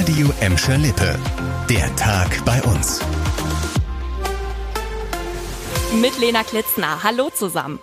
Radio Emscher Lippe. Der Tag bei uns. Mit Lena Klitzner. Hallo zusammen.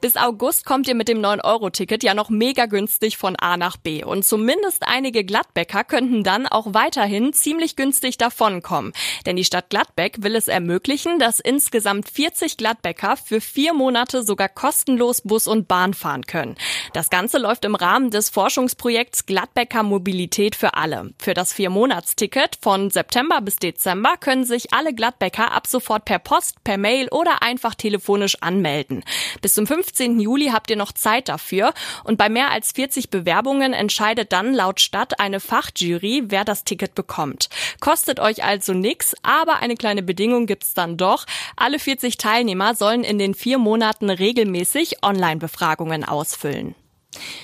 Bis August kommt ihr mit dem 9-Euro-Ticket ja noch mega günstig von A nach B. Und zumindest einige Gladbecker könnten dann auch weiterhin ziemlich günstig davonkommen. Denn die Stadt Gladbeck will es ermöglichen, dass insgesamt 40 Gladbecker für vier Monate sogar kostenlos Bus und Bahn fahren können. Das Ganze läuft im Rahmen des Forschungsprojekts Gladbecker Mobilität für alle. Für das Vier-Monats-Ticket von September bis Dezember können sich alle Gladbecker ab sofort per Post, per Mail oder einfach telefonisch anmelden. Bis zum 15 15. Juli habt ihr noch Zeit dafür. Und bei mehr als 40 Bewerbungen entscheidet dann laut Stadt eine Fachjury, wer das Ticket bekommt. Kostet euch also nix, aber eine kleine Bedingung gibt's dann doch. Alle 40 Teilnehmer sollen in den vier Monaten regelmäßig Online-Befragungen ausfüllen.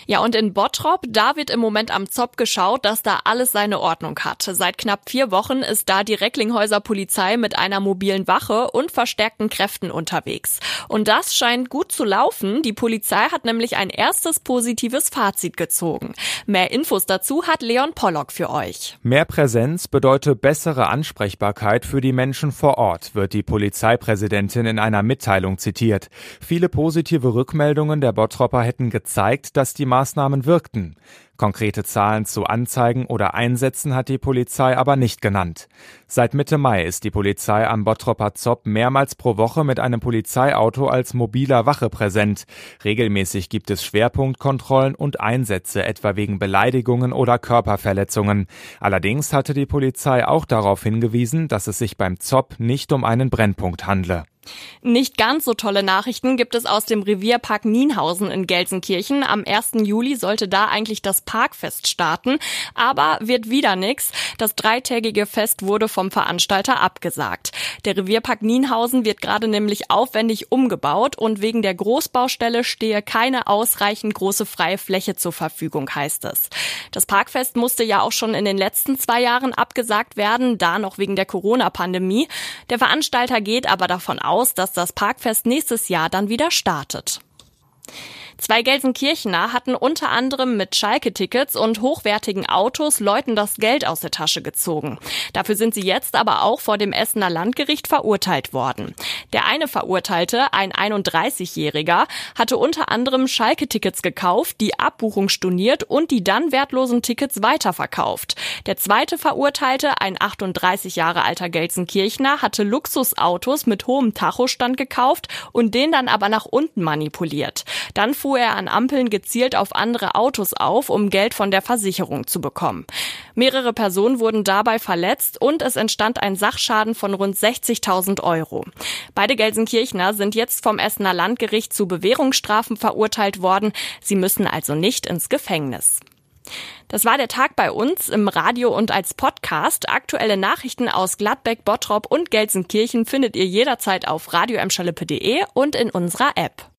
Ja, und in Bottrop, da wird im Moment am Zopp geschaut, dass da alles seine Ordnung hat. Seit knapp vier Wochen ist da die Recklinghäuser Polizei mit einer mobilen Wache und verstärkten Kräften unterwegs. Und das scheint gut zu laufen. Die Polizei hat nämlich ein erstes positives Fazit gezogen. Mehr Infos dazu hat Leon Pollock für euch. Mehr Präsenz bedeutet bessere Ansprechbarkeit für die Menschen vor Ort, wird die Polizeipräsidentin in einer Mitteilung zitiert. Viele positive Rückmeldungen der Bottropper hätten gezeigt, dass die Maßnahmen wirkten. Konkrete Zahlen zu Anzeigen oder Einsätzen hat die Polizei aber nicht genannt. Seit Mitte Mai ist die Polizei am Bottropper Zopp mehrmals pro Woche mit einem Polizeiauto als mobiler Wache präsent. Regelmäßig gibt es Schwerpunktkontrollen und Einsätze, etwa wegen Beleidigungen oder Körperverletzungen. Allerdings hatte die Polizei auch darauf hingewiesen, dass es sich beim Zopp nicht um einen Brennpunkt handle. Nicht ganz so tolle Nachrichten gibt es aus dem Revierpark Nienhausen in Gelsenkirchen. Am 1. Juli sollte da eigentlich das Parkfest starten, aber wird wieder nix. Das dreitägige Fest wurde vom Veranstalter abgesagt. Der Revierpark Nienhausen wird gerade nämlich aufwendig umgebaut und wegen der Großbaustelle stehe keine ausreichend große freie Fläche zur Verfügung, heißt es. Das Parkfest musste ja auch schon in den letzten zwei Jahren abgesagt werden, da noch wegen der Corona-Pandemie. Der Veranstalter geht aber davon aus, aus, dass das Parkfest nächstes Jahr dann wieder startet. Zwei Gelsenkirchener hatten unter anderem mit Schalke-Tickets und hochwertigen Autos Leuten das Geld aus der Tasche gezogen. Dafür sind sie jetzt aber auch vor dem Essener Landgericht verurteilt worden. Der eine Verurteilte, ein 31-Jähriger, hatte unter anderem Schalke-Tickets gekauft, die Abbuchung storniert und die dann wertlosen Tickets weiterverkauft. Der zweite Verurteilte, ein 38 Jahre alter Gelsenkirchener, hatte Luxusautos mit hohem Tachostand gekauft und den dann aber nach unten manipuliert. Dann fuhr fuhr er an Ampeln gezielt auf andere Autos auf, um Geld von der Versicherung zu bekommen. Mehrere Personen wurden dabei verletzt und es entstand ein Sachschaden von rund 60.000 Euro. Beide Gelsenkirchner sind jetzt vom Essener Landgericht zu Bewährungsstrafen verurteilt worden. Sie müssen also nicht ins Gefängnis. Das war der Tag bei uns im Radio und als Podcast. Aktuelle Nachrichten aus Gladbeck, Bottrop und Gelsenkirchen findet ihr jederzeit auf radioemschalippe.de und in unserer App.